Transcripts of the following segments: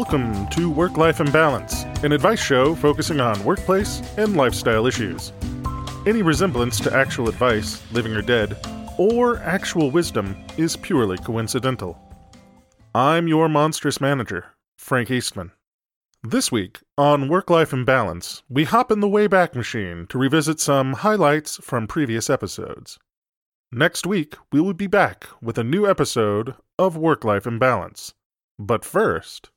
Welcome to Work Life Imbalance, an advice show focusing on workplace and lifestyle issues. Any resemblance to actual advice, living or dead, or actual wisdom is purely coincidental. I'm your monstrous manager, Frank Eastman. This week on Work Life Imbalance, we hop in the Wayback Machine to revisit some highlights from previous episodes. Next week, we will be back with a new episode of Work Life Imbalance. But first,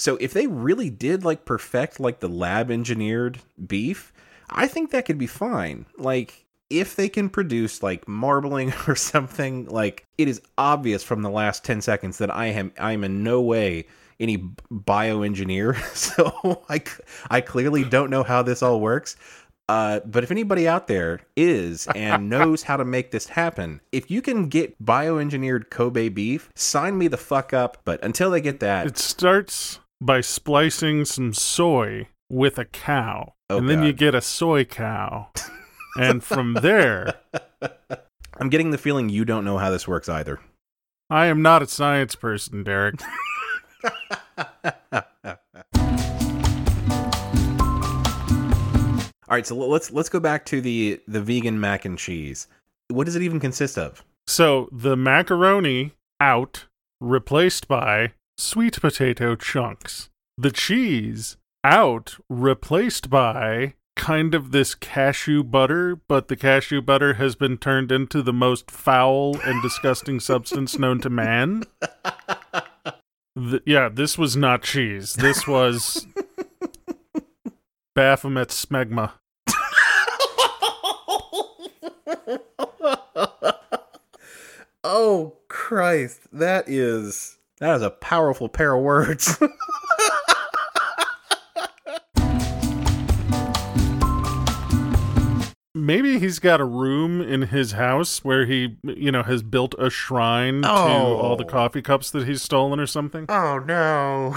So if they really did like perfect like the lab engineered beef, I think that could be fine. Like if they can produce like marbling or something, like it is obvious from the last 10 seconds that I am I am in no way any bioengineer. So I I clearly don't know how this all works. Uh, but if anybody out there is and knows how to make this happen, if you can get bioengineered Kobe beef, sign me the fuck up. But until they get that, it starts by splicing some soy with a cow. Oh, and then God. you get a soy cow. and from there, I'm getting the feeling you don't know how this works either. I am not a science person, Derek. All right, so let's let's go back to the the vegan mac and cheese. What does it even consist of? So the macaroni out, replaced by sweet potato chunks. The cheese out, replaced by kind of this cashew butter, but the cashew butter has been turned into the most foul and disgusting substance known to man. Th- yeah, this was not cheese. This was Baphomet smegma. Oh Christ, that is that is a powerful pair of words. Maybe he's got a room in his house where he, you know, has built a shrine to Oh. all the coffee cups that he's stolen or something. oh no.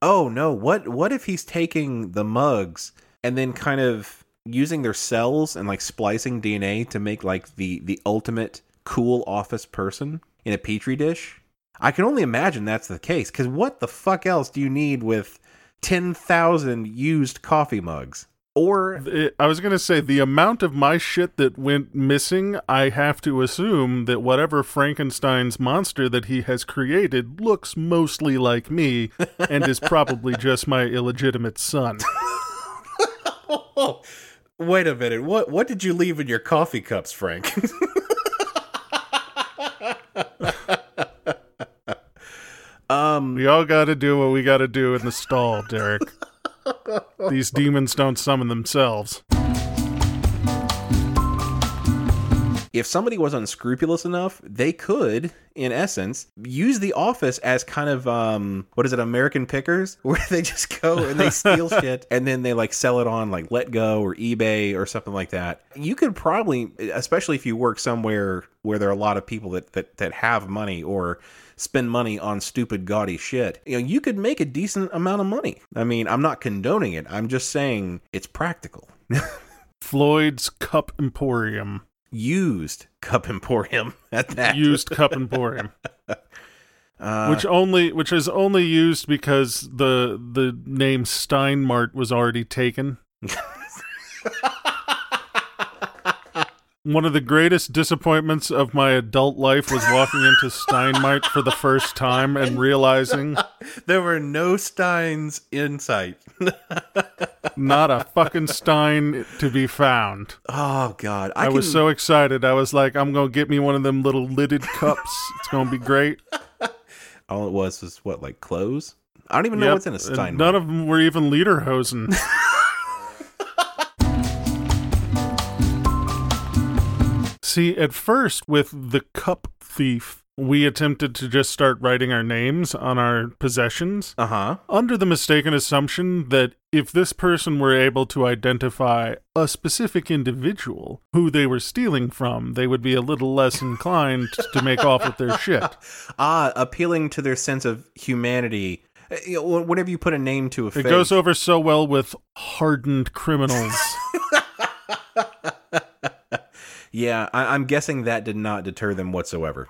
oh no, what what if he's taking the mugs and then kind of using their cells and like splicing DNA to make like the the ultimate cool office person in a petri dish? I can only imagine that's the case cuz what the fuck else do you need with 10,000 used coffee mugs? Or I was going to say the amount of my shit that went missing, I have to assume that whatever Frankenstein's monster that he has created looks mostly like me and is probably just my illegitimate son. Wait a minute. What what did you leave in your coffee cups, Frank? um We all got to do what we got to do in the stall, Derek. These demons don't summon themselves. If somebody was unscrupulous enough, they could, in essence, use the office as kind of um what is it, American pickers? Where they just go and they steal shit and then they like sell it on like letgo or eBay or something like that. You could probably especially if you work somewhere where there are a lot of people that that, that have money or spend money on stupid gaudy shit. You know, you could make a decent amount of money. I mean, I'm not condoning it. I'm just saying it's practical. Floyd's Cup Emporium. Used Cup Emporium at that. Used Cup Emporium. Uh, which only which is only used because the the name Stein Mart was already taken. One of the greatest disappointments of my adult life was walking into Stein Mart for the first time and realizing there were no Steins in sight. not a fucking Stein to be found. oh God, I, I, was can- so excited. I was like, I'm gonna get me one of them little lidded cups. It's gonna be great. All it was was what, like clothes? I don't even know Yep, what's in a Stein. None of them were even lederhosen. See, at first with the cup thief, we attempted to just start writing our names on our possessions Uh huh. under the mistaken assumption that if this person were able to identify a specific individual who they were stealing from, they would be a little less inclined to make off with their shit. Ah, appealing to their sense of humanity. Uh, you whenever you put a name to a It goes over so well with hardened criminals. yeah, I- I'm guessing that did not deter them whatsoever.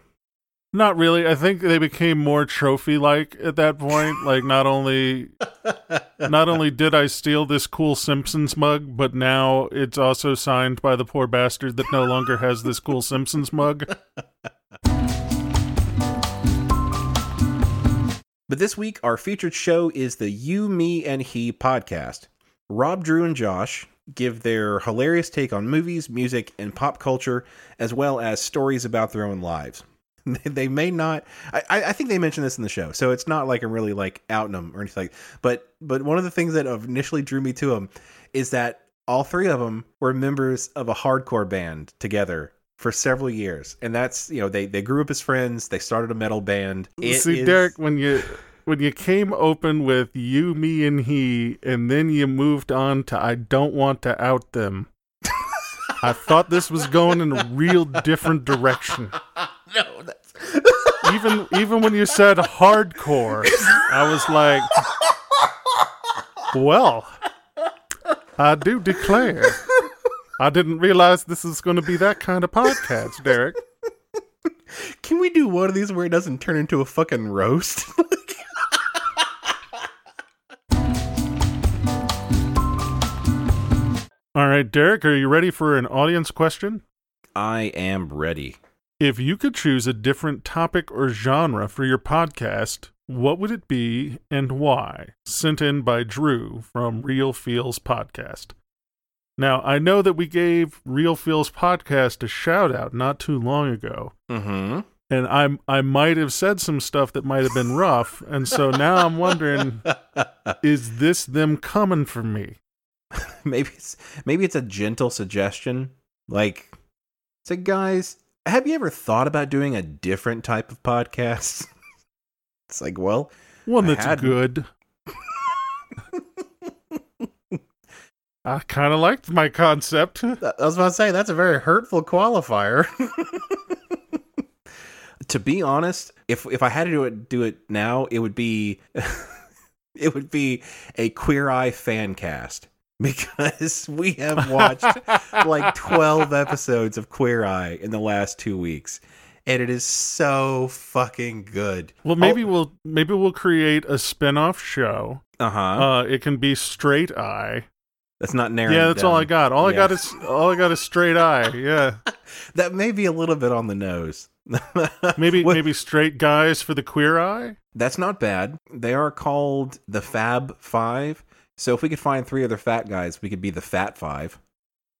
Not really. I think they became more trophy like at that point. Like not only not only did I steal this cool Simpsons mug, but now it's also signed by the poor bastard that no longer has this cool Simpsons mug. But this week, our featured show is the You, Me, and He podcast. Rob, Drew, and Josh give their hilarious take on movies, music, and pop culture, as well as stories about their own lives. they may not. I, I think they mentioned this in the show, so it's not like I'm really like outing them or anything. Like, but but one of the things that initially drew me to them is that all three of them were members of a hardcore band together for several years, and that's you know they they grew up as friends. They started a metal band. It See, is- Derek, when you when you came open with you, me, and he, and then you moved on to I don't want to out them. I thought this was going in a real different direction. no, that's Even even when you said hardcore, I was like, well, I do declare. I didn't realize this is going to be that kind of podcast, Derek. Can we do one of these where it doesn't turn into a fucking roast? All right, Derek, are you ready for an audience question? I am ready. If you could choose a different topic or genre for your podcast, what would it be and why? Sent in by Drew from Real Feels Podcast. Now, I know that we gave Real Feels Podcast a shout out not too long ago, Mm-hmm. and I I might have said some stuff that might have been rough, and so now I'm wondering, is this them coming for me? maybe it's maybe it's a gentle suggestion. Like, say, guys, have you ever thought about doing a different type of podcast? it's like, well, One I that's hadn't. good. I kind of liked my concept. I was about to say that's a very hurtful qualifier. to be honest, if if I had to do it do it now, it would be it would be a Queer Eye fan cast because we have watched like 12 episodes of Queer Eye in the last 2 weeks and it is so fucking good. Well, maybe we'll maybe we'll create a spin-off show. Uh-huh. Uh, it can be Straight Eye. that's not narrowing yeah, that's all I got. All I got is all I got is Straight Eye. Yeah, That may be a little bit on the nose. maybe What- maybe Straight Guys for the Queer Eye. That's not bad. They are called the Fab Five. So if we could find three other fat guys, we could be the Fat Five.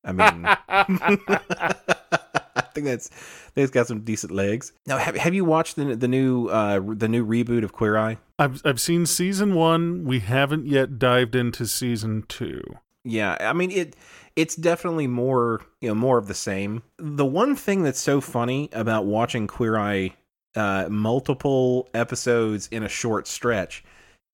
I mean, I think that's they've got some decent legs. Now, have have you watched the the new uh the new reboot of Queer Eye? I've I've seen season one. We haven't yet dived into season two. Yeah, I mean it. It's definitely more you know more of the same. The one thing that's so funny about watching Queer Eye uh, multiple episodes in a short stretch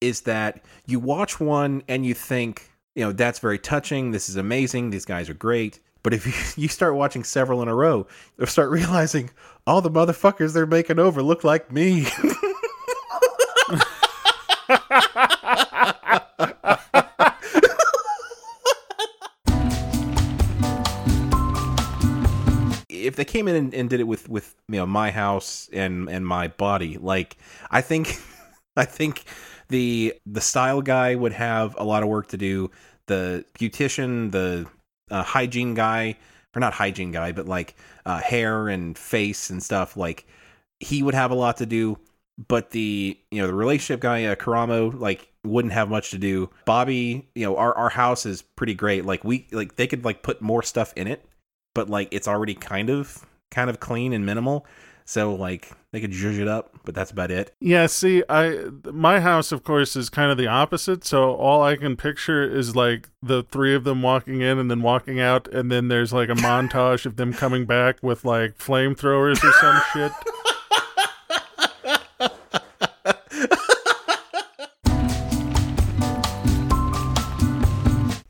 is that you watch one and you think you know that's very touching. This is amazing. These guys are great. But if you, start watching several in a row, you'll start realizing all the motherfuckers they're making over look like me. if they came in and, and did it with with you know my house and and my body like i think i think the the style guy would have a lot of work to do. The beautician the uh, hygiene guy or not hygiene guy but like uh, hair and face and stuff like he would have a lot to do. But the you know the relationship guy uh, karamo like wouldn't have much to do. Bobby you know our, our house is pretty great. Like we like they could like put more stuff in it but like it's already kind of kind of clean and minimal. So like they could zhuzh it up, but that's about it. Yeah, see, I my house of course is kind of the opposite, so all I can picture is like the three of them walking in and then walking out and then there's like a montage of them coming back with like flamethrowers or some shit.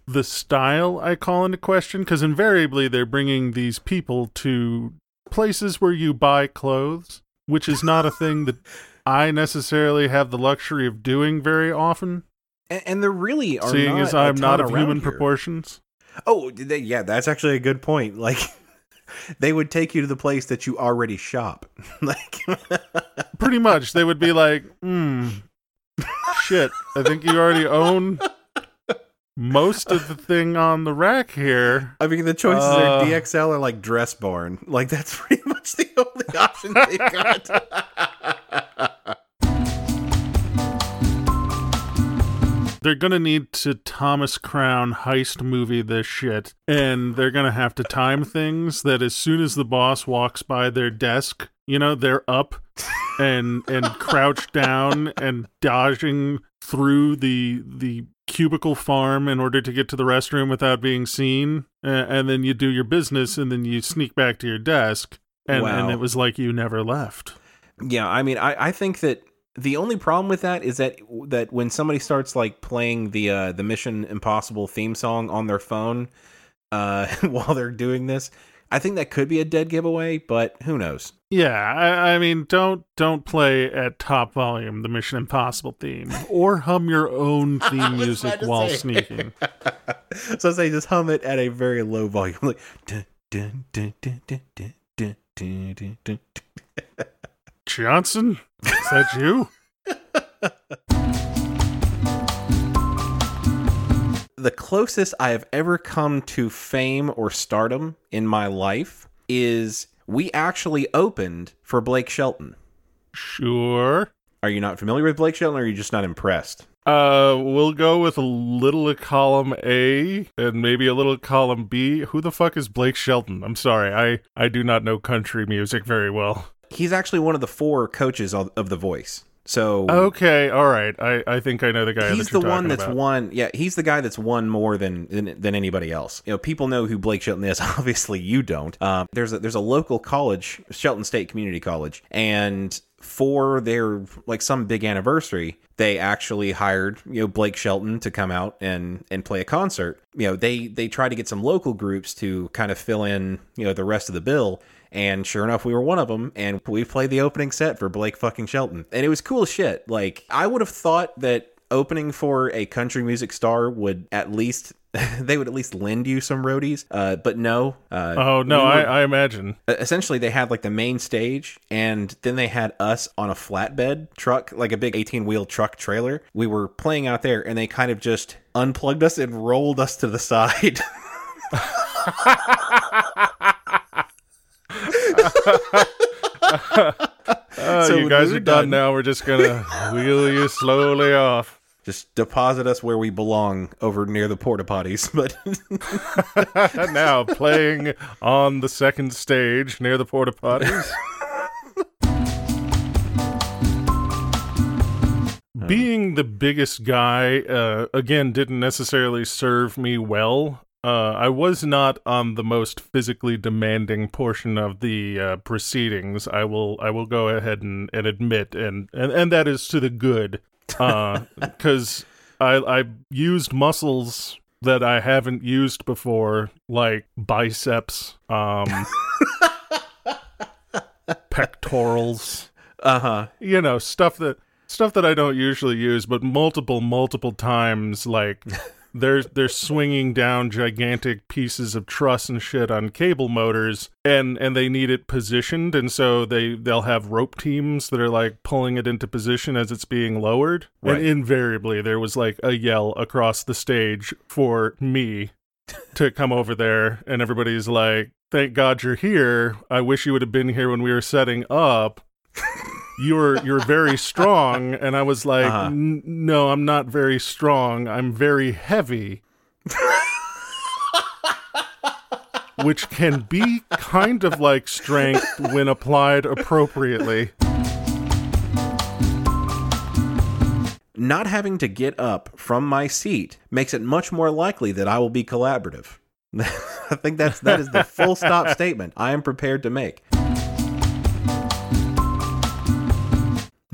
the style I call into question because invariably they're bringing these people to places where you buy clothes, which is not a thing that I necessarily have the luxury of doing very often. And, and there really are seeing as I'm not of human here. proportions. Oh, they, yeah, that's actually a good point. Like they would take you to the place that you already shop. like Pretty much, they would be like, "Hmm, shit, I think you already own most of the thing on the rack here." I mean, the choices Uh. are DXL or like dress barn. Like that's pretty much the only option they've got. They're gonna need to Thomas Crown heist movie this shit, and they're gonna have to time things that as soon as the boss walks by their desk, you know, they're up and and crouched down and dodging through the the cubicle farm in order to get to the restroom without being seen, and then you do your business, and then you sneak back to your desk, and and it was like you never left. yeah, I mean, I, I think that the only problem with that is that that when somebody starts like playing the uh, the Mission Impossible theme song on their phone uh, while they're doing this, I think that could be a dead giveaway, but who knows? Yeah, I, I, mean, don't don't play at top volume the Mission Impossible theme, or hum your own theme music while say. sneaking. so I say just hum it at a very low volume, like. Dun, dun, dun, Johnson, is that you? the closest I have ever come to fame or stardom in my life is we actually opened for Blake Shelton. Sure. Are you not familiar with Blake Shelton or are you just not impressed? Uh, we'll go with a little of column A and maybe a little column B. Who the fuck is Blake Shelton? I'm sorry, I I do not know country music very well. He's actually one of the four coaches of, of The Voice. So Okay, all right. I I think I know the guy. he's that the one that's about. won. Yeah, he's the guy that's won more than, than than anybody else. You know, people know who Blake Shelton is. Obviously, you don't. Um, there's a there's a local college, Shelton State Community College, and for their like some big anniversary, they actually hired you know Blake Shelton to come out and and play a concert. You know, they they tried to get some local groups to kind of fill in you know the rest of the bill. And sure enough, we were one of them, and we played the opening set for Blake fucking Shelton, and it was cool as shit. Like I would have thought that opening for a country music star would at least they would at least lend you some roadies, uh, but no. Uh, Oh no, we were- I I imagine. essentially they had like the main stage and then they had us on a flatbed truck like a big 18 wheel truck trailer we were playing out there and they kind of just unplugged us and rolled us to the side Oh, So you guys are done done- now. We're just gonna wheel you slowly off. just deposit us where we belong over near the porta potties but now playing on the second stage near the porta potties. Being the biggest guy, uh, again, didn't necessarily serve me well. Uh, I was not on the most physically demanding portion of the uh, proceedings. I will, I will go ahead and, and admit, and, and and that is to the good, because I I used muscles that I haven't used before, like biceps, um, pectorals, uh-huh you know, stuff that stuff that I don't usually use, but multiple multiple times, like. They're they're swinging down gigantic pieces of truss and shit on cable motors, and and they need it positioned, and so they they'll have rope teams that are like pulling it into position as it's being lowered. Right. And invariably, there was like a yell across the stage for me to come over there, and everybody's like, "Thank God you're here. I wish you would have been here when we were setting up." You're you're very strong, and I was like, Uh-huh. "N- "No, I'm not very strong. I'm very heavy." which can be kind of like strength when applied appropriately. Not having to get up from my seat makes it much more likely that I will be collaborative. I think that's that is the full stop statement I am prepared to make.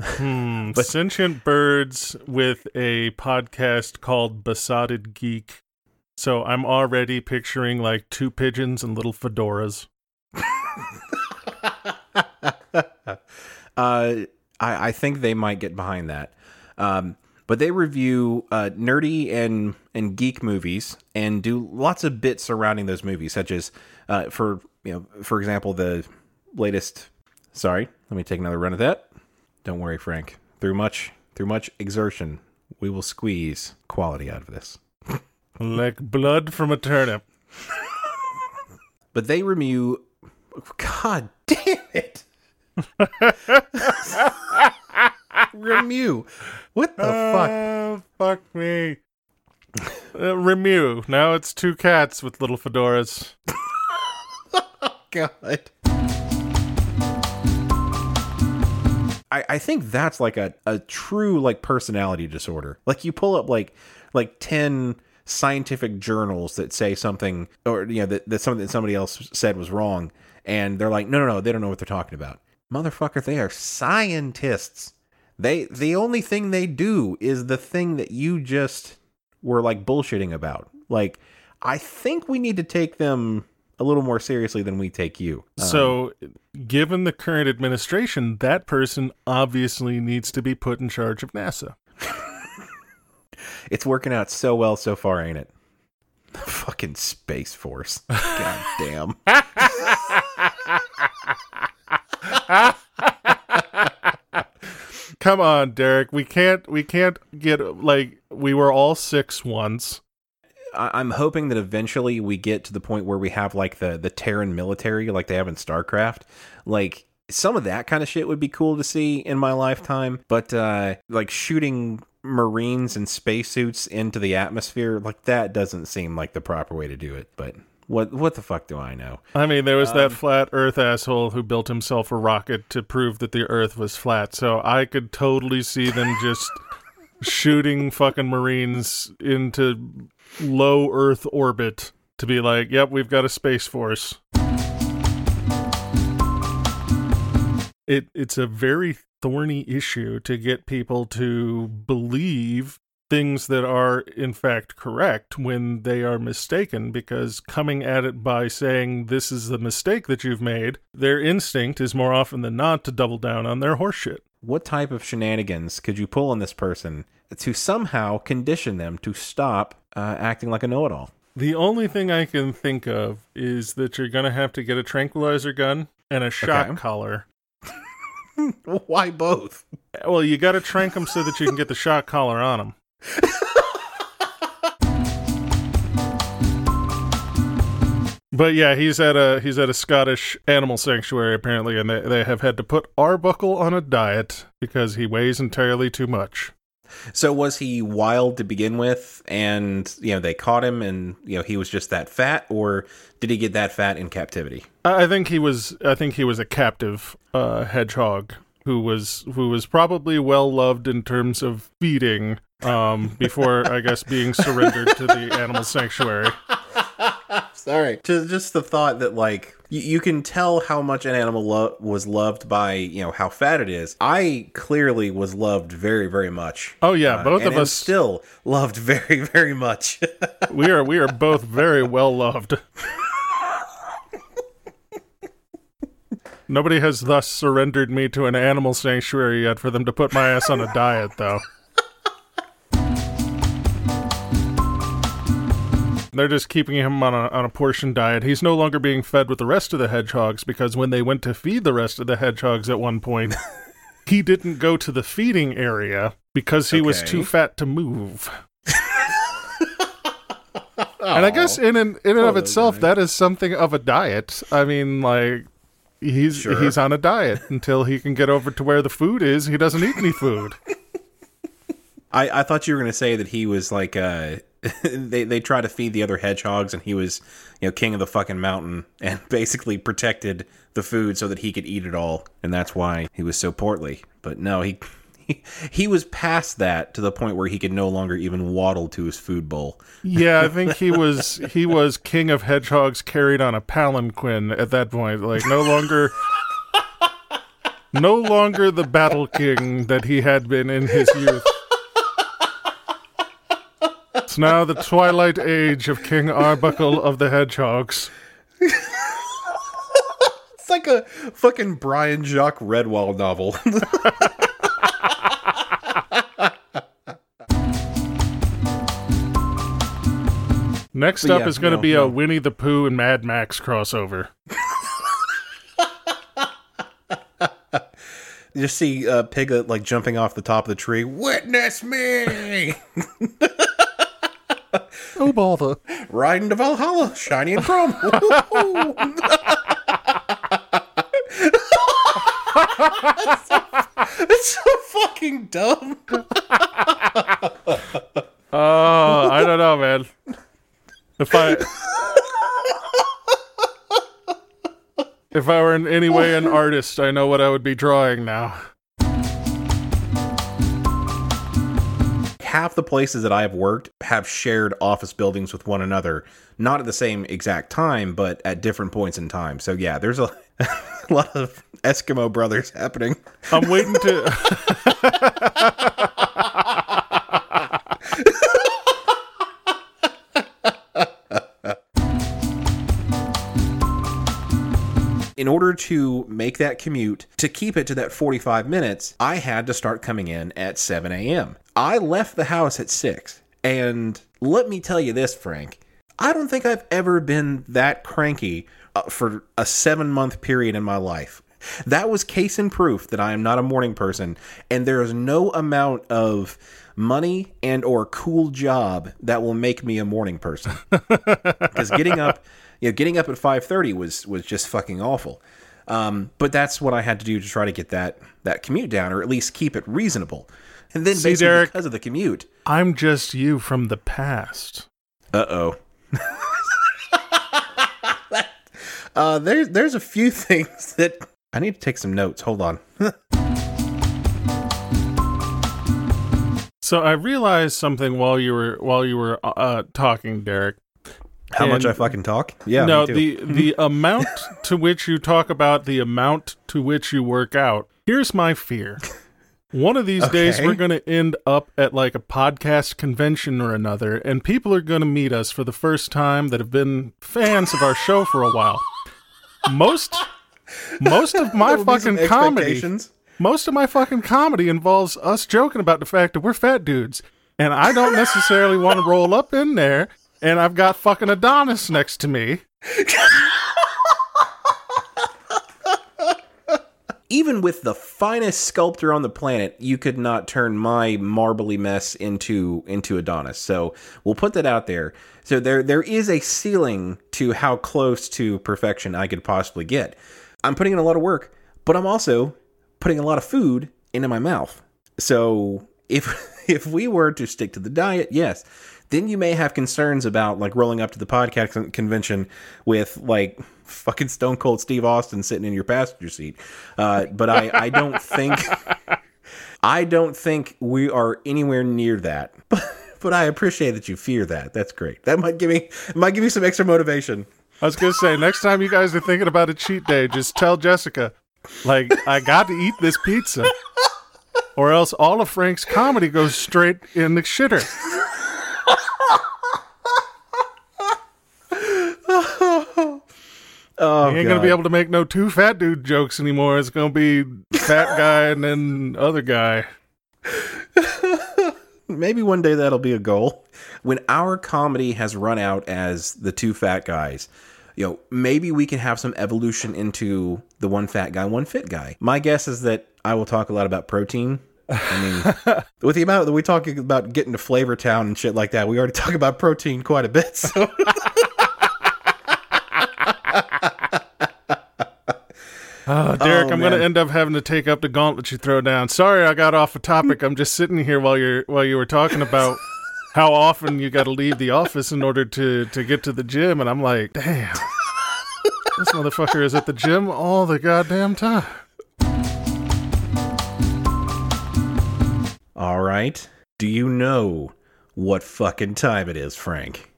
Hmm, sentient birds with a podcast called Besotted Geek. So I'm already picturing like two pigeons and little fedoras. uh, I, I think they might get behind that. Um, but they review uh, nerdy and and geek movies and do lots of bits surrounding those movies, such as uh, for you know, for example, the latest. Sorry, let me take another run at that. Don't worry, Frank. Through much through much exertion, we will squeeze quality out of this. like blood from a turnip. but they review. God damn it! Remu. What the uh, fuck? Fuck me. Uh, Remu. Now it's two cats with little fedoras. God. I, I think that's like a, a true like personality disorder. Like you pull up like like ten scientific journals that say something or you know that, that something that somebody else said was wrong and they're like, no no no, they don't know what they're talking about. Motherfucker, they are scientists. They the only thing they do is the thing that you just were like bullshitting about. Like I think we need to take them a little more seriously than we take you. Um, so, given the current administration, that person obviously needs to be put in charge of NASA. it's working out so well so far, ain't it? Fucking Space Force. God damn. Come on, Derek. We can't we can't get like we were all six once. I'm hoping that eventually we get to the point where we have like the the Terran military like they have in StarCraft. Like some of that kind of shit would be cool to see in my lifetime, but uh like shooting marines and spacesuits into the atmosphere like that doesn't seem like the proper way to do it, but what what the fuck do I know? I mean, there was um, that flat Earth asshole who built himself a rocket to prove that the Earth was flat. So I could totally see them just shooting fucking Marines into low Earth orbit to be like, "Yep, we've got a space force." It it's a very thorny issue to get people to believe things that are in fact correct when they are mistaken because coming at it by saying this is the mistake that you've made their instinct is more often than not to double down on their horseshit what type of shenanigans could you pull on this person to somehow condition them to stop uh, acting like a know-it-all the only thing i can think of is that you're going to have to get a tranquilizer gun and a shock okay. collar why both well you got to trank them so that you can get the shock collar on them but yeah, he's at a he's at a Scottish animal sanctuary apparently, and they they have had to put Arbuckle on a diet because he weighs entirely too much. So was he wild to begin with, and you know they caught him, and you know he was just that fat, or did he get that fat in captivity? I think he was. I think he was a captive uh, hedgehog who was who was probably well loved in terms of feeding um, before I guess being surrendered to the animal sanctuary. Sorry, just just the thought that like you, you can tell how much an animal lo- was loved by you know how fat it is. I clearly was loved very very much. Oh yeah, both uh, of us still loved very very much. we are we are both very well loved. Nobody has thus surrendered me to an animal sanctuary yet for them to put my ass on a diet, though. They're just keeping him on a, on a portion diet. He's no longer being fed with the rest of the hedgehogs because when they went to feed the rest of the hedgehogs at one point, he didn't go to the feeding area because he okay. was too fat to move. and I guess in an, in and of itself, that is something of a diet. I mean, like he's sure. he's on a diet until he can get over to where the food is. He doesn't eat any food. I, I thought you were going to say that he was like uh they they try to feed the other hedgehogs, and he was you know king of the fucking mountain and basically protected the food so that he could eat it all, and that's why he was so portly. But no, he. He, he was past that to the point where he could no longer even waddle to his food bowl. Yeah, I think he was he was king of hedgehogs carried on a palanquin at that point. Like no longer no longer the battle king that he had been in his youth. It's now the twilight age of King Arbuckle of the Hedgehogs. It's like a fucking Brian Jacques Redwall novel. Next But up yeah, is going to no, be no. a Winnie the Pooh and Mad Max crossover. you see uh, Piglet like jumping off the top of the tree. Witness me! Oh bother! Riding to Valhalla, shiny and chrome. it's so fucking dumb. Oh, I don't know, man. If I if I were in any way an artist, I know what I would be drawing now. Half the places that I have worked have shared office buildings with one another, not at the same exact time, but at different points in time. So yeah, there's a, a lot of Eskimo brothers happening. I'm waiting to. In order to make that commute, to keep it to that 45 minutes, I had to start coming in at 7 a.m. I left the house at 6. And let me tell you this, Frank. I don't think I've ever been that cranky uh, for a seven month period in my life. That was case in proof that I am not a morning person, and there is no amount of money and or cool job that will make me a morning person. Because getting up, you know, getting up at five thirty was was just fucking awful. Um, but that's what I had to do to try to get that that commute down, or at least keep it reasonable. And then See, basically Derek- because of the commute, I'm just you from the past. uh oh. uh, there's there's a few things that I need to take some notes. Hold on. So I realized something while you were while you were uh, talking, Derek. How much I fucking talk? Yeah. no, the the amount to which you talk about the amount to which you work out. Here's my fear. One of these days we're going to end up at like a podcast convention or another and people are going to meet us for the first time that have been fans of our show for a while. Most most of my There'll be some fucking comedy most of my fucking comedy involves us joking about the fact that we're fat dudes. And I don't necessarily want to roll up in there and I've got fucking Adonis next to me. even with the finest sculptor on the planet, you could not turn my marbly mess into into Adonis. So we'll put that out there. So there there is a ceiling to how close to perfection I could possibly get. I'm putting in a lot of work, but I'm also putting a lot of food into my mouth. So if if we were to stick to the diet, yes, then you may have concerns about like rolling up to the podcast convention with like fucking Stone Cold Steve Austin sitting in your passenger seat. Uh, but I I don't think I don't think we are anywhere near that. But I appreciate that you fear that. That's great. That might give me might give you some extra motivation. I was gonna say next time you guys are thinking about a cheat day, just tell Jessica, like I got to eat this pizza, or else all of Frank's comedy goes straight in the shitter. Oh, You ain't gonna be able to make no two fat dude jokes anymore. It's gonna be fat guy and then other guy. Maybe one day that'll be a goal. When our comedy has run out as the two fat guys, you know, maybe we can have some evolution into the one fat guy, one fit guy. My guess is that I will talk a lot about protein. I mean, with the amount that we talk about getting to Flavor Town and shit like that, we already talk about protein quite a bit. So Oh, oh, Derek, Oh, I'm gonna end up having to take up the gauntlet you throw down. Sorry, I got off a topic. I'm just sitting here while you're while you were talking about how often you got to leave the office in order to to get to the gym, and I'm like, damn, this motherfucker is at the gym all the goddamn time. All right. Do you know what fucking time it is, Frank?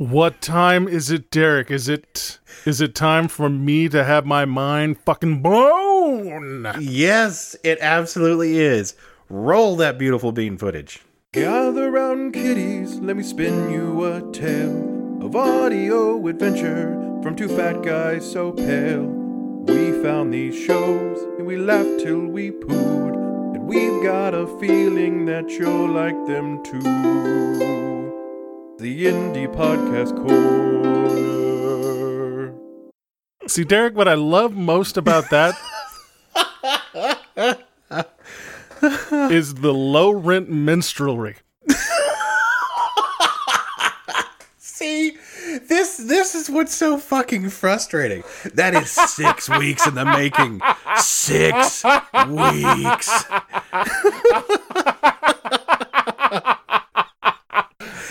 What time is it, Derek? Is it is it time for me to have my mind fucking blown? Yes, it absolutely is. Roll that beautiful bean footage. Gather round kiddies, let me spin you a tale of audio adventure from two fat guys so pale. We found these shows and we laughed till we pooed, and we've got a feeling that you'll like them too. The Indie Podcast Corner. See, Derek, what I love most about that is the low rent minstrelry. See, this this is what's so fucking frustrating. That is six weeks in the making. Six weeks.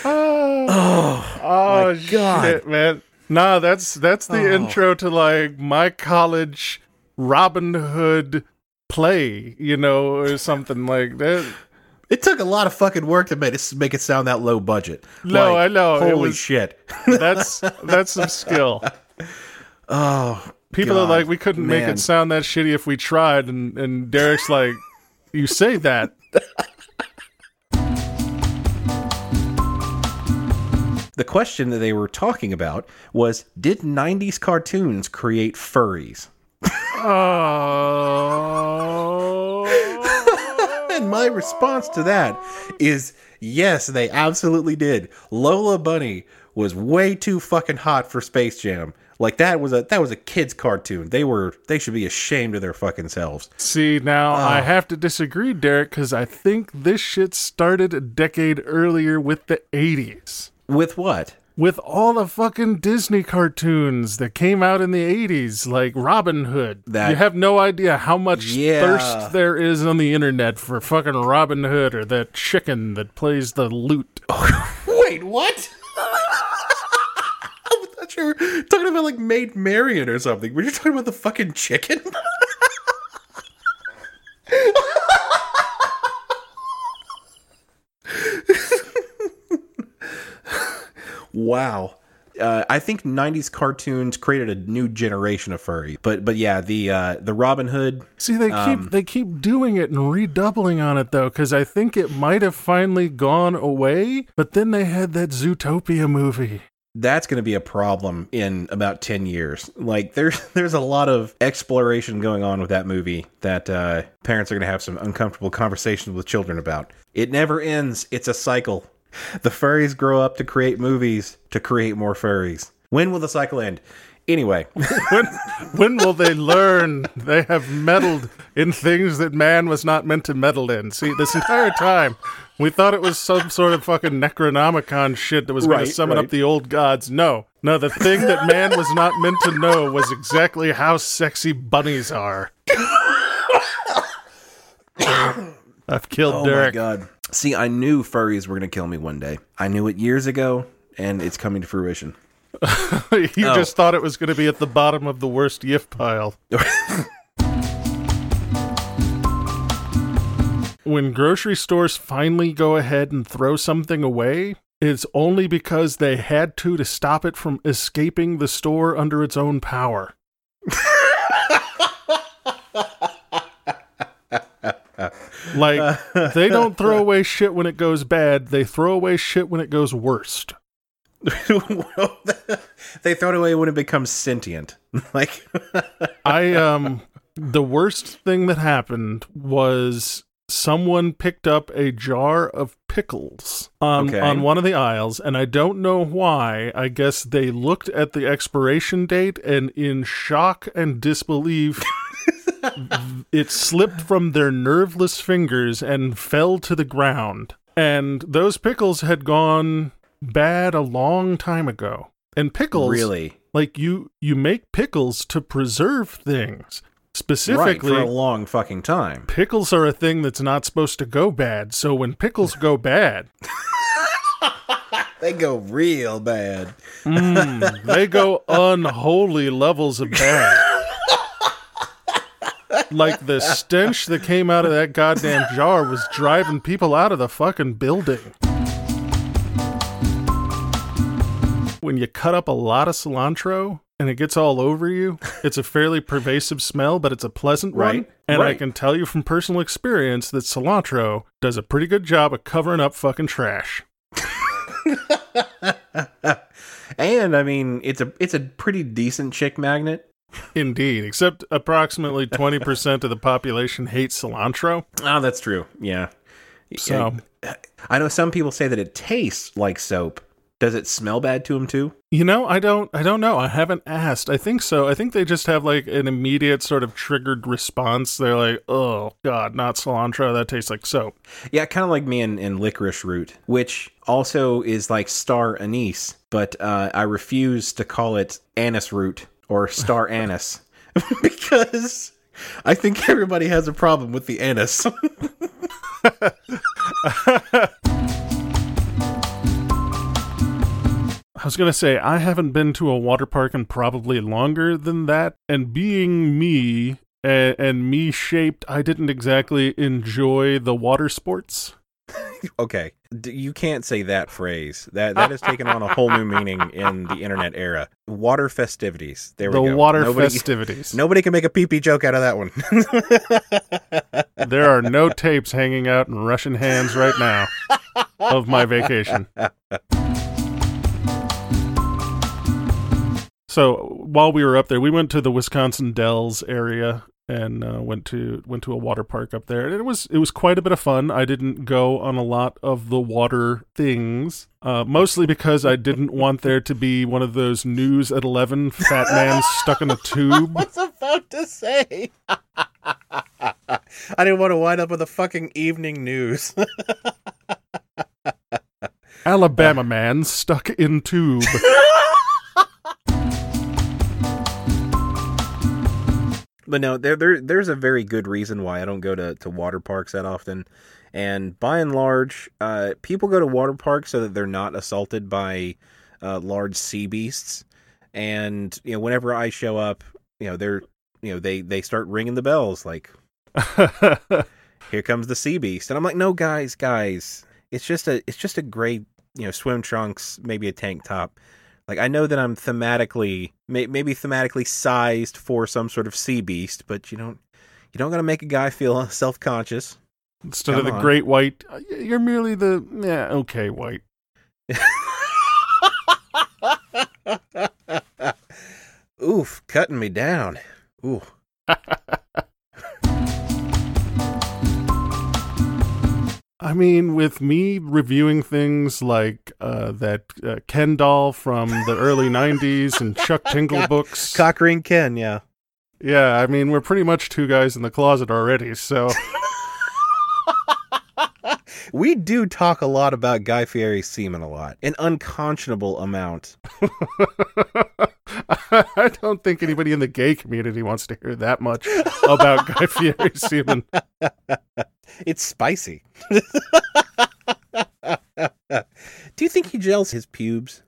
oh, Oh my God. shit, man. Nah, that's that's the Oh. intro to like my college Robin Hood play, you know, or something like that. It took a lot of fucking work to make it make it sound that low budget. No, Like, I know, Holy was- shit. That's that's some skill. Oh, People are like, we couldn't make it sound that shitty if we tried, and and Derek's like, you say that. The question that they were talking about was Did 90s cartoons create furries? Oh. And my response to that is yes, they absolutely did. Lola Bunny was way too fucking hot for Space Jam. Like that was a that was a kids cartoon. They were they should be ashamed of their fucking selves. See, now Oh. I have to disagree, Derek, because I think this shit started a decade earlier with the 80s. With what? With all the fucking Disney cartoons that came out in the 80s, like Robin Hood. That- you have no idea how much Yeah. thirst there is on the internet for fucking Robin Hood or that chicken that plays the lute. Wait, what? I thought you were talking about like Maid Marian or something. Were you talking about the fucking chicken? wow. Uh, I think '90s cartoons created a new generation of furry, but but yeah, the uh, the Robin Hood. See, they keep Um, they keep doing it and redoubling on it though, because I think it might have finally gone away. But then they had that Zootopia movie. that's going to be a problem in about 10 years. Like there's there's a lot of exploration going on with that movie that uh, parents are going to have some uncomfortable conversations with children about. It never ends. It's a cycle. The furries grow up to create movies to create more furries. When will the cycle end? Anyway, When when will they learn they have meddled in things that man was not meant to meddle in? See, this entire time we thought it was some sort of fucking Necronomicon shit that was going Right, to summon right. up the old gods. No, no, the thing that man was not meant to know was exactly how sexy bunnies are. I've killed oh Derek. my god. See, I knew furries were going to kill me one day. I knew it years ago and it's coming to fruition. you Oh. just thought it was going to be at the bottom of the worst yiff pile. when grocery stores finally go ahead and throw something away, it's only because they had to to stop it from escaping the store under its own power. like they don't throw away shit when it goes bad, they throw away shit when it goes worst. they throw it away when it becomes sentient. like I um the worst thing that happened was someone picked up a jar of pickles on Okay. on one of the aisles and I don't know why. I guess they looked at the expiration date and in shock and disbelief it slipped from their nerveless fingers and fell to the ground. And those pickles had gone bad a long time ago. And pickles really like you you make pickles to preserve things right specifically for a long fucking time. pickles are a thing that's not supposed to go bad so when pickles go bad they go real bad. Mm, they go unholy levels of bad. Like the stench that came out of that goddamn jar was driving people out of the fucking building. When you cut up a lot of cilantro and it gets all over you, it's a fairly pervasive smell, but it's a pleasant one. Right, And I can tell you from personal experience that cilantro does a pretty good job of covering up fucking trash. And I mean, it's a it's a pretty decent chick magnet. Indeed, except approximately 20% of the population hates cilantro. Oh, that's true. Yeah. So, I know some people say that it tastes like soap. Does it smell bad to them too? you know, I don't I don't know. I haven't asked. I think so. I think they just have like an immediate sort of triggered response. They're like, "Oh god, not cilantro. That tastes like soap." Yeah, kind of like me in, in licorice root, which also is like star anise, but uh, I refuse to call it anise root or star anise because I think everybody has a problem with the anise. I was going to say I haven't been to a water park in probably longer than that, and being me and, and me shaped, I didn't exactly enjoy the water sports. okay, D- you can't say that phrase. That that has taken on a whole new meaning in the internet era. Water festivities. There we go. the water Nobody- festivities. Nobody can make a pee pee joke out of that one. There are no tapes hanging out in Russian hands right now of my vacation. So while we were up there, we went to the Wisconsin Dells area and uh, went to went to a water park up there. And it was it was quite a bit of fun. I didn't go on a lot of the water things, uh, mostly because I didn't want there to be one of those news at eleven fat man stuck in a tube. was about to say. I didn't want to wind up with the fucking evening news. Alabama man stuck in tube. But no, there, there there's a very good reason why I don't go to, to water parks that often. And by and large, uh, people go to water parks so that they're not assaulted by uh, large sea beasts. And you know, whenever I show up, you know, they're you know they they start ringing the bells like here comes the sea beast and i'm like no guys guys it's just a it's just a gray you know swim trunks maybe a tank top like i know that i'm thematically may, maybe thematically sized for some sort of sea beast but you don't you don't gotta make a guy feel self-conscious Instead of the on. great white, uh, you're merely the yeah okay white. oof cutting me down ooh I mean, with me reviewing things like uh, that uh, Ken doll from the early '90s and Chuck Tingle books, cock ring ken yeah yeah, I mean, we're pretty much two guys in the closet already. So we do talk a lot about guy fieri's semen a lot an unconscionable amount I don't think anybody in the gay community wants to hear that much about Guy Fieri's semen. It's spicy. Do you think he gels his pubes?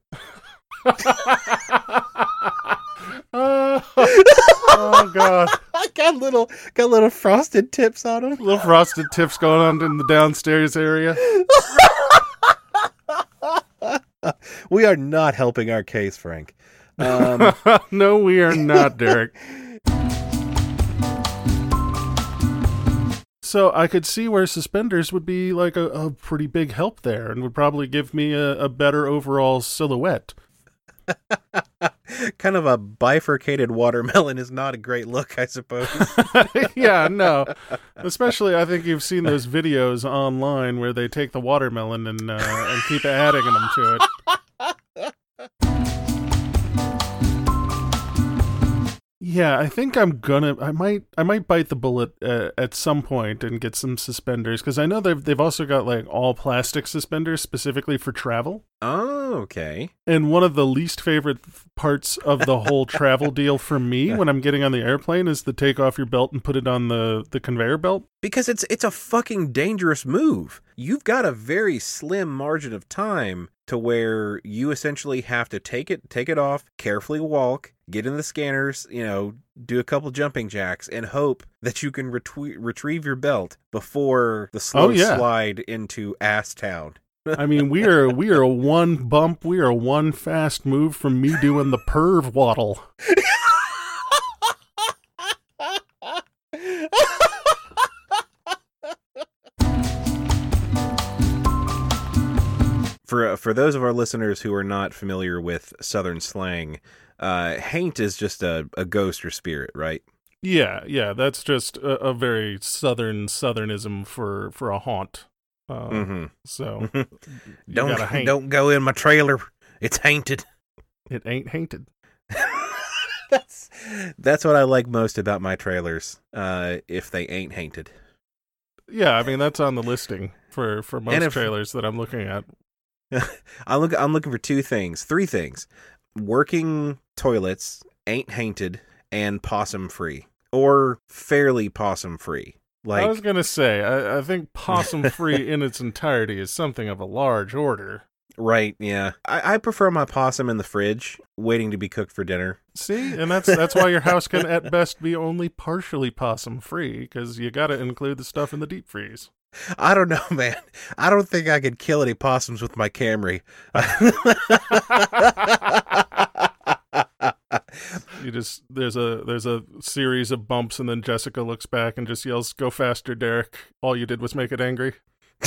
oh, oh god. I got little got little frosted tips on him. Little frosted tips going on in the downstairs area. We are not helping our case, Frank. Um, no, we are not, Derek. So I could see where suspenders would be like a, a pretty big help there and would probably give me a, a better overall silhouette. kind of a bifurcated watermelon is not a great look, I suppose. yeah, no. Especially, I think you've seen those videos online where they take the watermelon and uh, and keep adding them to it. Yeah, I think I'm gonna. I might. I might bite the bullet uh, at some point and get some suspenders because I know they've they've also got like all plastic suspenders specifically for travel. Oh, okay. And one of the least favorite parts of the whole travel deal for me when I'm getting on the airplane is to take off your belt and put it on the, the conveyor belt. Because it's it's a fucking dangerous move. You've got a very slim margin of time to where you essentially have to take it take it off, carefully walk, get in the scanners, you know, do a couple jumping jacks and hope that you can retwe- retrieve your belt before the oh, slow Oh, yeah. slide into ass town. I mean, we are we are one bump, we are one fast move from me doing the perv waddle. For uh, for those of our listeners who are not familiar with southern slang, uh haint is just a, a ghost or spirit, right? Yeah, yeah, that's just a, a very southern southernism for for a haunt. Uh, Mhm. So Don't don't go in my trailer. It's hainted. It ain't hainted. that's that's what I like most about my trailers. Uh, if they ain't hainted. Yeah, I mean that's on the listing for for most if- trailers that I'm looking at. I'm look I'm looking for two things, three things: working toilets, ain't hainted, and possum free, or fairly possum free. Like I was gonna say, I, I think possum free in its entirety is something of a large order. right, yeah. I, I prefer my possum in the fridge, waiting to be cooked for dinner. See, and that's that's why your house can at best be only partially possum free because you got to include the stuff in the deep freeze. I don't know, man. I don't think I could kill any possums with my Camry. You just there's a there's a series of bumps, and then Jessica looks back and just yells, "Go faster, Derek! All you did was make it angry."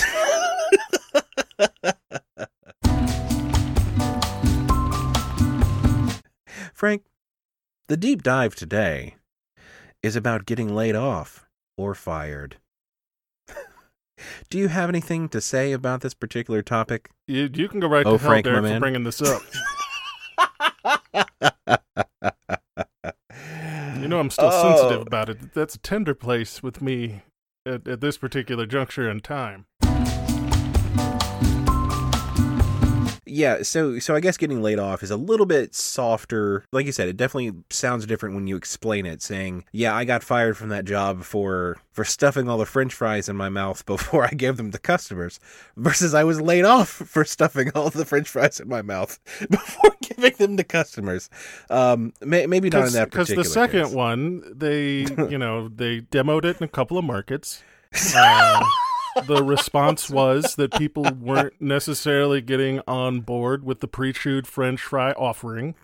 Frank, the deep dive today is about getting laid off or fired. Do you have anything to say about this particular topic? You you can go right Oh, to hell, Frank, Derek, for bringing this up. You know I'm still Oh. sensitive about it. That's a tender place with me at, at this particular juncture in time. Yeah, so so I guess getting laid off is a little bit softer. Like you said, it definitely sounds different when you explain it, saying, "Yeah, I got fired from that job for for stuffing all the french fries in my mouth before I gave them to customers." Versus I was laid off for stuffing all the french fries in my mouth before giving them to customers. Um may, maybe not in that particular Because the second case. one, they you know they demoed it in a couple of markets. Uh, the response was that people weren't necessarily getting on board with the pre-chewed French fry offering,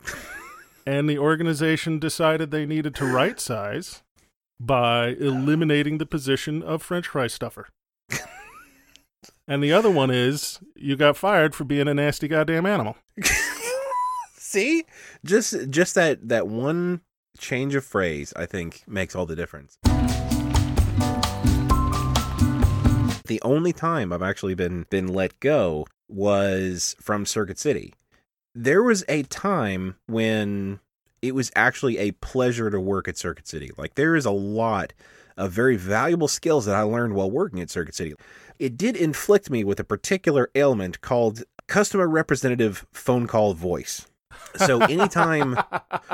and the organization decided they needed to right size by eliminating the position of French fry stuffer. and the other one is you got fired for being a nasty goddamn animal. See? Just just that that one change of phrase I think makes all the difference. The only time I've actually been been let go was from Circuit City. There was a time when it was actually a pleasure to work at Circuit City. Like there is a lot of very valuable skills that I learned while working at Circuit City. It did inflict me with a particular ailment called customer representative phone call voice. So anytime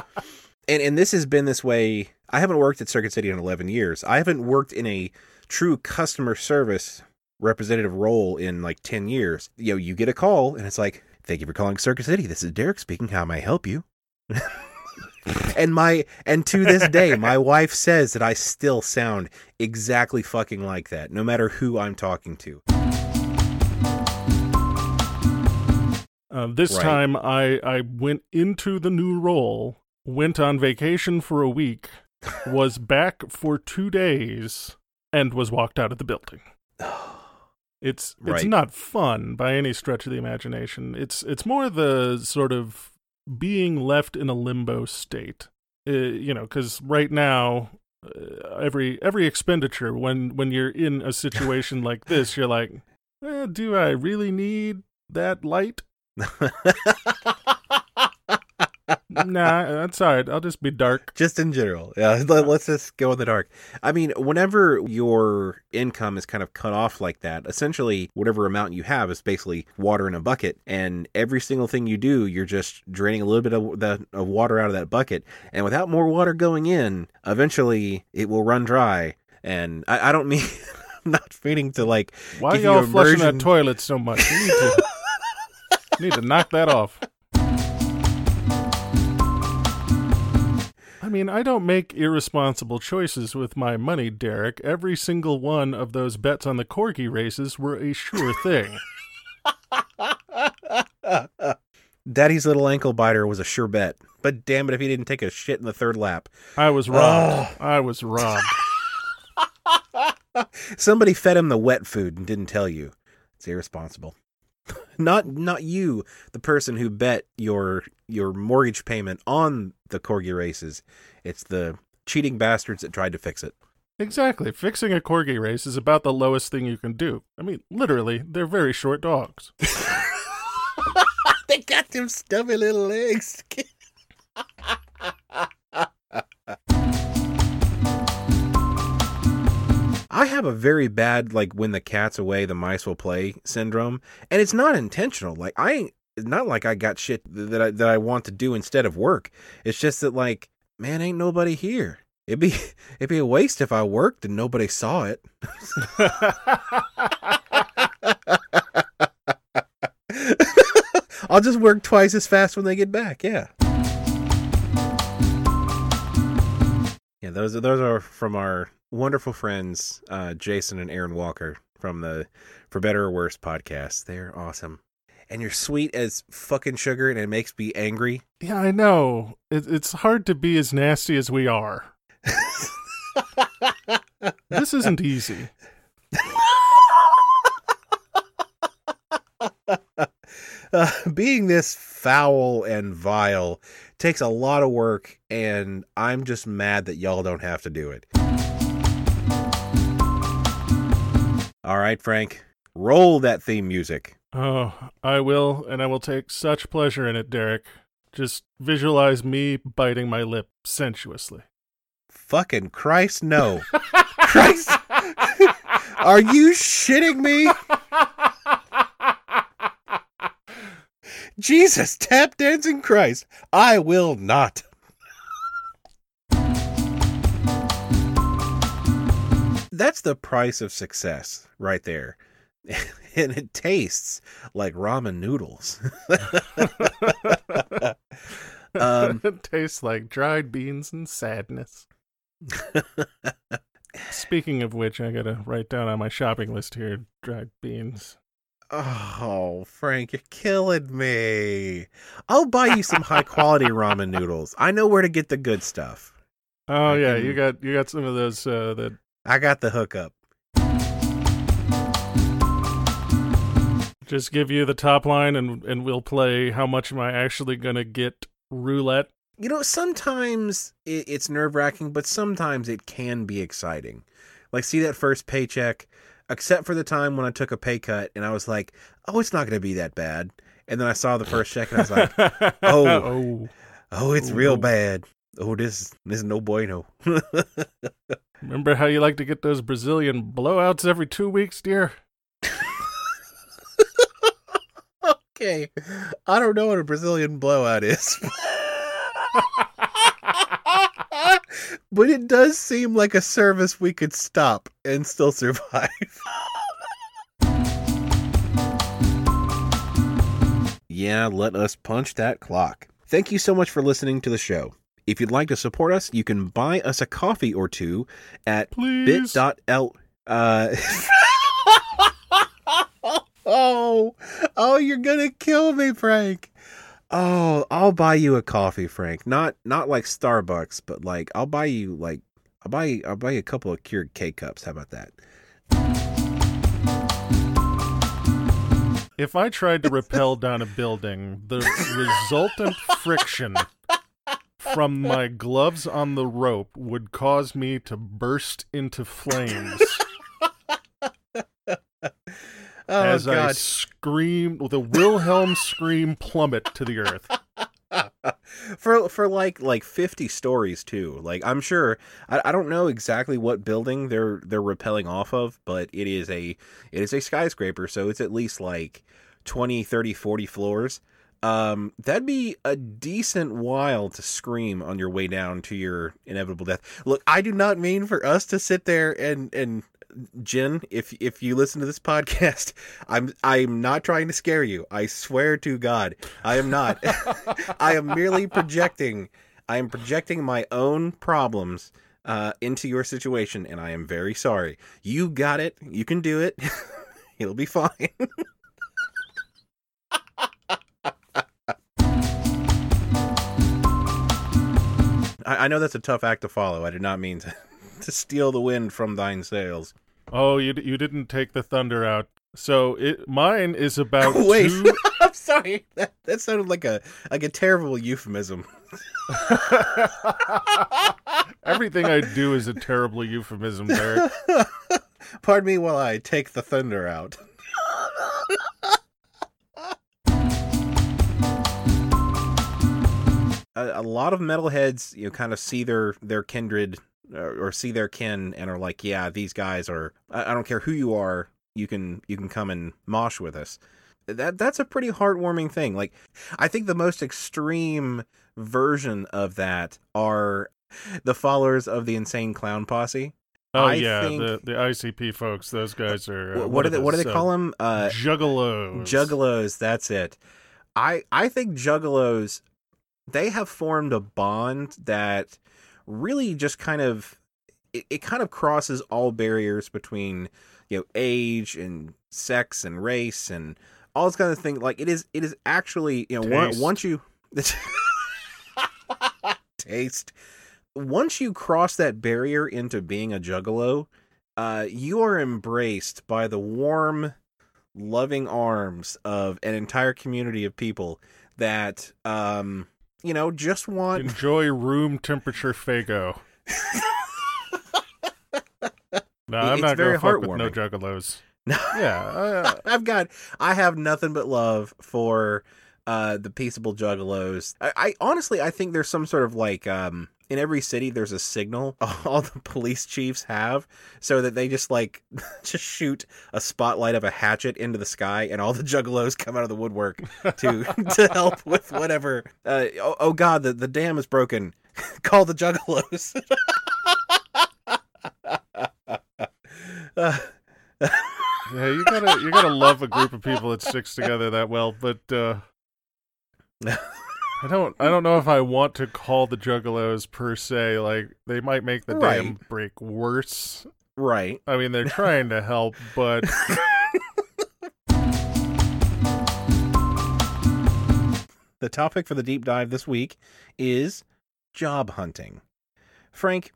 and and this has been this way. I haven't worked at Circuit City in 11 years. I haven't worked in a true customer service representative role in like 10 years. You know, you get a call and it's like, "Thank you for calling Circuit City. This is Derek speaking. How may I help you?" and my and to this day, my wife says that I still sound exactly fucking like that, no matter who I'm talking to. Uh, this Right. time, I I went into the new role, went on vacation for a week, was back for two days, and was walked out of the building. It's it's Right. not fun by any stretch of the imagination. It's it's more the sort of being left in a limbo state. Uh, you know, because right now, uh, every every expenditure when when you're in a situation like this, you're like, eh, do I really need that light? nah, that's all right. I'll just be dark. just in general. Yeah, let- let's just go in the dark. I mean, whenever your income is kind of cut off like that, essentially whatever amount you have is basically water in a bucket, and every single thing you do, you're just draining a little bit of the of water out of that bucket, and without more water going in, eventually it will run dry. And I, I don't mean. I'm not meaning to like Why you y'all flushing that toilet so much? You need to, need to knock that off. I mean, I don't make irresponsible choices with my money, Derek. Every single one of those bets on the corgi races were a sure thing. Daddy's little ankle biter was a sure bet. But damn it if he didn't take a shit in the third lap. I was robbed. I was robbed. Somebody fed him the wet food and didn't tell you. It's irresponsible. Not not you, the person who bet your your mortgage payment on the corgi races. It's the cheating bastards that tried to fix it. Exactly. Fixing a corgi race is about the lowest thing you can do. I mean, literally, they're very short dogs. they got them stubby little legs. I have a very bad like when the cat's away, the mice will play syndrome, and it's not intentional. Like I not like I got shit that I, that I want to do instead of work. It's just that like, man, ain't nobody here. It'd be it'd be a waste if I worked and nobody saw it. I'll just work twice as fast when they get back. Yeah. Yeah, those are those are from our wonderful friends uh, Jason and Aaron Walker from the For Better or Worse podcast. They're awesome. And you're sweet as fucking sugar, and it makes me angry. Yeah, I know. It, it's hard to be as nasty as we are. This isn't easy. uh, being this foul and vile takes a lot of work, and I'm just mad that y'all don't have to do it. All right, Frank, roll that theme music. Oh, I will, and I will take such pleasure in it, Derek. Just visualize me biting my lip sensuously. Fucking Christ, no. Christ. Are you shitting me? Jesus, tap dancing Christ. I will not. That's the price of success right there. and it tastes like ramen noodles. um, it tastes like dried beans and sadness. Speaking of which, I gotta write down on my shopping list here dried beans. Oh, Frank, you're killing me. I'll buy you some high quality ramen noodles. I know where to get the good stuff. Oh I yeah, can- you got you got some of those uh, that I got the hookup. just give you the top line and and we'll play how much am I actually gonna get roulette. You know, sometimes it, it's nerve wracking, but sometimes it can be exciting. Like, see that first paycheck, except for the time when I took a pay cut and I was like, oh, it's not going to be that bad. And then I saw the first check and I was like, Oh. oh. oh, it's real oh. bad. Oh, this, this is no bueno. Remember how you like to get those Brazilian blowouts every two weeks, dear? okay. I don't know what a Brazilian blowout is. but it does seem like a service we could stop and still survive. yeah, let us punch that clock. Thank you so much for listening to the show. If you'd like to support us, you can buy us a coffee or two at Please. bit.l uh oh oh you're gonna kill me frank. Oh i'll buy you a coffee frank. Not not like starbucks but like i'll buy you like i'll buy you i'll buy you a couple of Keurig k cups how about that? If I tried to rappel down a building, the resultant friction from my gloves on the rope would cause me to burst into flames. Oh as I god. scream, the Wilhelm scream plummet to the earth. for for like like 50 stories too. Like i'm sure I, I don't know exactly what building they're they're repelling off of but it is a it is a skyscraper so it's at least like 20 30 40 floors um that'd be a decent while to scream on your way down to your inevitable death look i do not mean for us to sit there and and Jen, if if you listen to this podcast, I'm I'm not trying to scare you. I swear to God, I am not. I am merely projecting. I am projecting my own problems uh, into your situation, and I am very sorry. You got it. You can do it. It'll be fine. I, I know that's a tough act to follow. I did not mean to, to steal the wind from thine sails. Oh, you you didn't take the thunder out. So it mine is about Wait, two. I'm sorry. That that sounded like a like a terrible euphemism. Everything I do is a terrible euphemism, Derek. Pardon me while I take the thunder out. A, a lot of metalheads, you know, kind of see their their kindred or, or see their kin and are like, yeah, these guys are. I, I don't care who you are, you can you can come and mosh with us. That that's a pretty heartwarming thing. Like, I think the most extreme version of that are the followers of the insane clown posse. Oh I yeah, think- the the ICP folks. Those guys are. Uh, what, do they what do they those, call uh, them? Uh, Juggalos. Juggalos, that's it. I I think Juggalos they have formed a bond that really just kind of it, it kind of crosses all barriers between you know age and sex and race and all this kind of thing. Like it is it is actually you know once you taste once you cross that barrier into being a juggalo, uh, you are embraced by the warm loving arms of an entire community of people that um you know just want Enjoy room temperature Faygo. No, I'm It's not very going to fuck with no juggalos. Yeah, uh, I've got I have nothing but love for uh the peaceable juggalos. I, I honestly I think there's some sort of like um in every city there's a signal all the police chiefs have so that they just like just shoot a spotlight of a hatchet into the sky and all the juggalos come out of the woodwork to to help with whatever uh oh, oh god the, the dam is broken call the juggalos uh, yeah, you gotta you gotta love a group of people that sticks together that well. But uh, I don't I don't know if I want to call the juggalos per se. Like they might make the Right. damn break worse. right I mean, they're trying to help, but The topic for the deep dive this week is job hunting. Frank,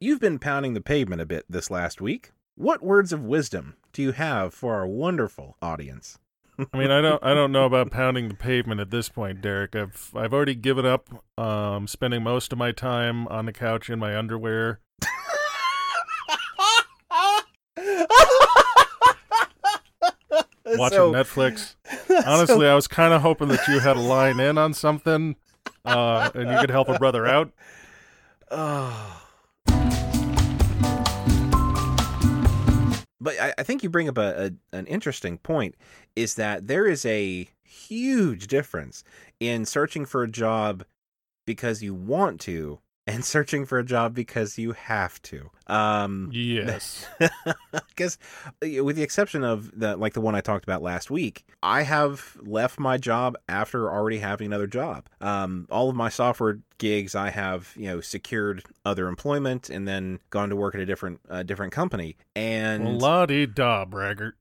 you've been pounding the pavement a bit this last week. What words of wisdom do you have for our wonderful audience? I mean, I don't I don't know about pounding the pavement at this point, Derek. I've I've already given up um spending most of my time on the couch in my underwear. Watching So- Netflix. Honestly, I was kind of hoping that you had a line in on something, uh, and you could help a brother out. Oh. But I, I think you bring up a, a an interesting point is that there is a huge difference in searching for a job because you want to and searching for a job because you have to. Um Yes. because with the exception of the like the one I talked about last week, I have left my job after already having another job. Um, all of my software gigs, I have you know secured other employment and then gone to work at a different uh, different company. And La di da, braggart.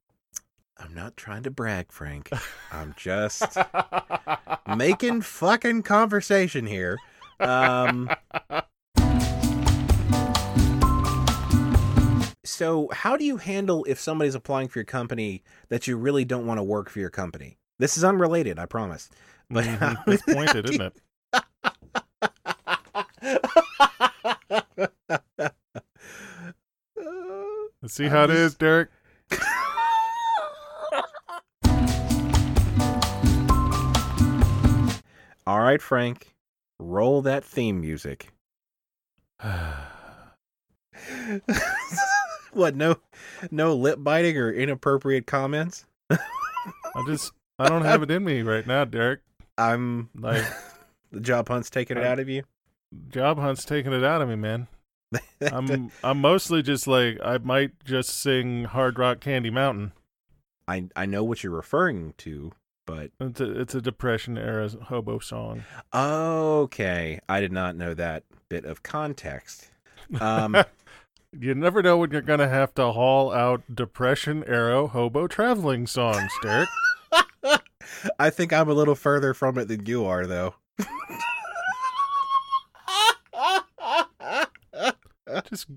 I'm not trying to brag, Frank. I'm just making fucking conversation here. Um, so, how do you handle if somebody's applying for your company that you really don't want to work for your company? This is unrelated, I promise. But Mhm. It's pointed, isn't it? Let's see how it is, Derek? All right, Frank. Roll that theme music. what? No, no lip biting or inappropriate comments. I just I don't have it in me right now, Derek. I'm Like the job hunt's taking it I- out of you. job hunt's taking it out of me, man. I'm I'm mostly just like I might just sing Hard Rock Candy Mountain. I I know what you're referring to, but It's a it's a depression era hobo song. okay, I did not know that bit of context. Um, You never know when you're gonna have to haul out depression era hobo traveling songs, Derek. I think I'm a little further from it than you are, though. Just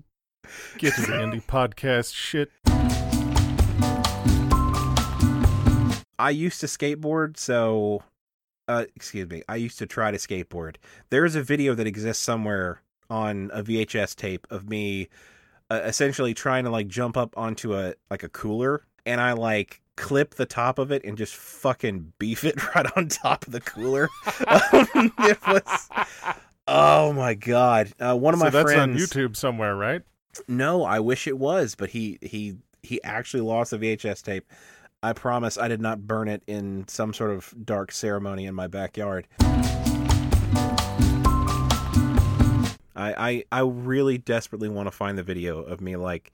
get to the indie podcast shit. I used to skateboard, so uh, excuse me. I used to try to skateboard. There is a video that exists somewhere on a VHS tape of me uh, essentially trying to like jump up onto a like a cooler, and I like clip the top of it and just fucking beef it right on top of the cooler. Um, it was. Oh my god! Uh, one of so my that's friends. on YouTube somewhere, right? No, I wish it was, but he he he actually lost the VHS tape. I promise I did not burn it in some sort of dark ceremony in my backyard. I I I really desperately want to find the video of me like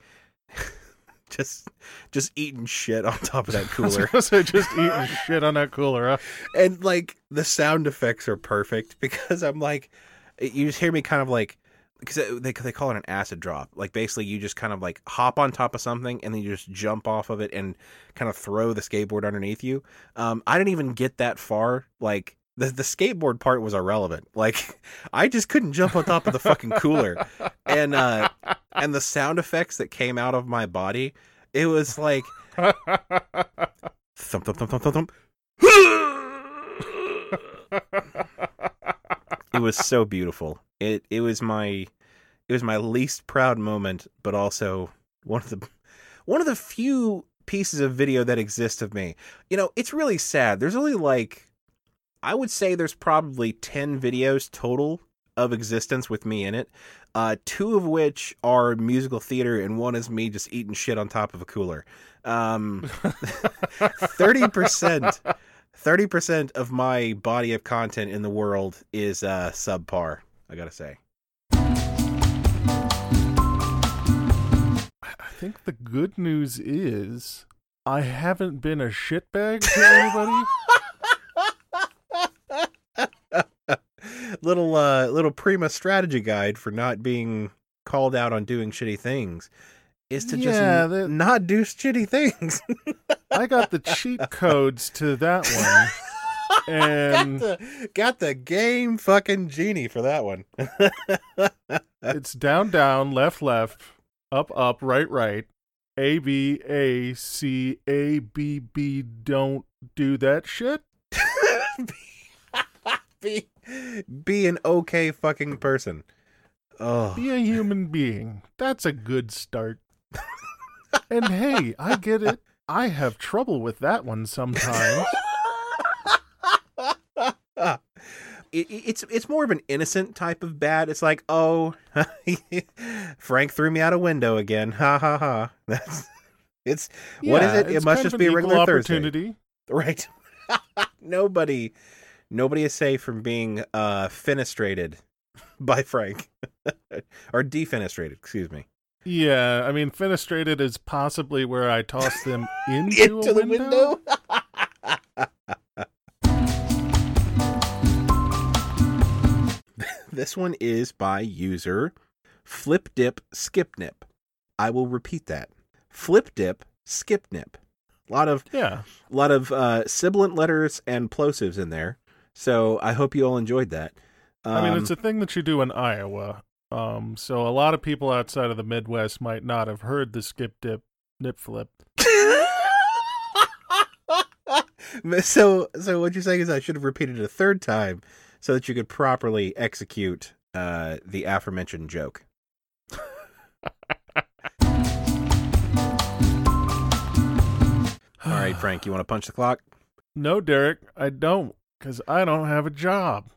just just eating shit on top of that cooler. say just eating shit on that cooler. Huh? and like the sound effects are perfect because I'm like, you just hear me kind of like, because they they call it an acid drop. Like basically, you just kind of like hop on top of something and then you just jump off of it and kind of throw the skateboard underneath you. Um, I didn't even get that far. Like the the skateboard part was irrelevant. Like I just couldn't jump on top of the fucking cooler, and uh, and the sound effects that came out of my body, it was like thump thump thump thump thump thump. it was so beautiful. It it was my it was my least proud moment, but also one of the one of the few pieces of video that exist of me. You know, it's really sad. There's only like I would say there's probably 10 videos total of existence with me in it. Uh, two of which are musical theater, and one is me just eating shit on top of a cooler. Um, 30%, 30% of my body of content in the world is uh, subpar, I gotta say. I think the good news is I haven't been a shitbag to anybody. little uh little prima strategy guide for not being called out on doing shitty things is to just Yeah, n- that- not do shitty things. I got the cheat codes to that one. And got the got the game fucking genie for that one. it's down, down, left, left, up, up, right, right. A, B, A, C, A, B, B. Don't do that shit. be be an okay fucking person. Oh, Be a human being. That's a good start. and hey, I get it. I have trouble with that one sometimes. it, it's it's more of an innocent type of bad. It's like, oh, Frank threw me out a window again. Ha ha ha. That's it's what is it? It must just be a regular equal Thursday, opportunity. right? nobody, nobody is safe from being uh fenestrated by Frank or defenestrated. Excuse me. Yeah, I mean, fenestrated is possibly where I toss them into, a window. this one is by user Flip Dip Skip Nip. I will repeat that. Flip Dip Skip Nip. A lot of Yeah, a lot of uh, sibilant letters and plosives in there. So I hope you all enjoyed that. I mean, Um, it's a thing that you do in Iowa. Um, so a lot of people outside of the Midwest might not have heard the skip dip nip flip. so so what you're saying is I should have repeated it a third time so that you could properly execute uh, the aforementioned joke. All right, Frank, you want to punch the clock? No, Derek, I don't, because I don't have a job.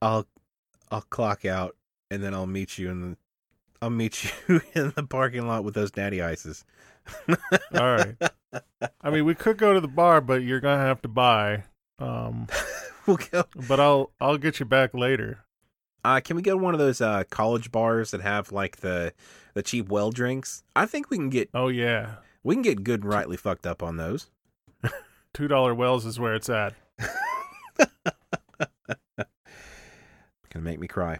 I'll I'll clock out, and then I'll meet you in the. I'll meet you in the parking lot with those natty ices. All right. I mean, we could go to the bar, but you're gonna have to buy. Um, we'll go. but I'll I'll get you back later. Uh, can we go to one of those uh, college bars that have like the the cheap well drinks? I think we can get Oh yeah, we can get good and rightly fucked up on those. two dollar wells is where it's at. Gonna make me cry.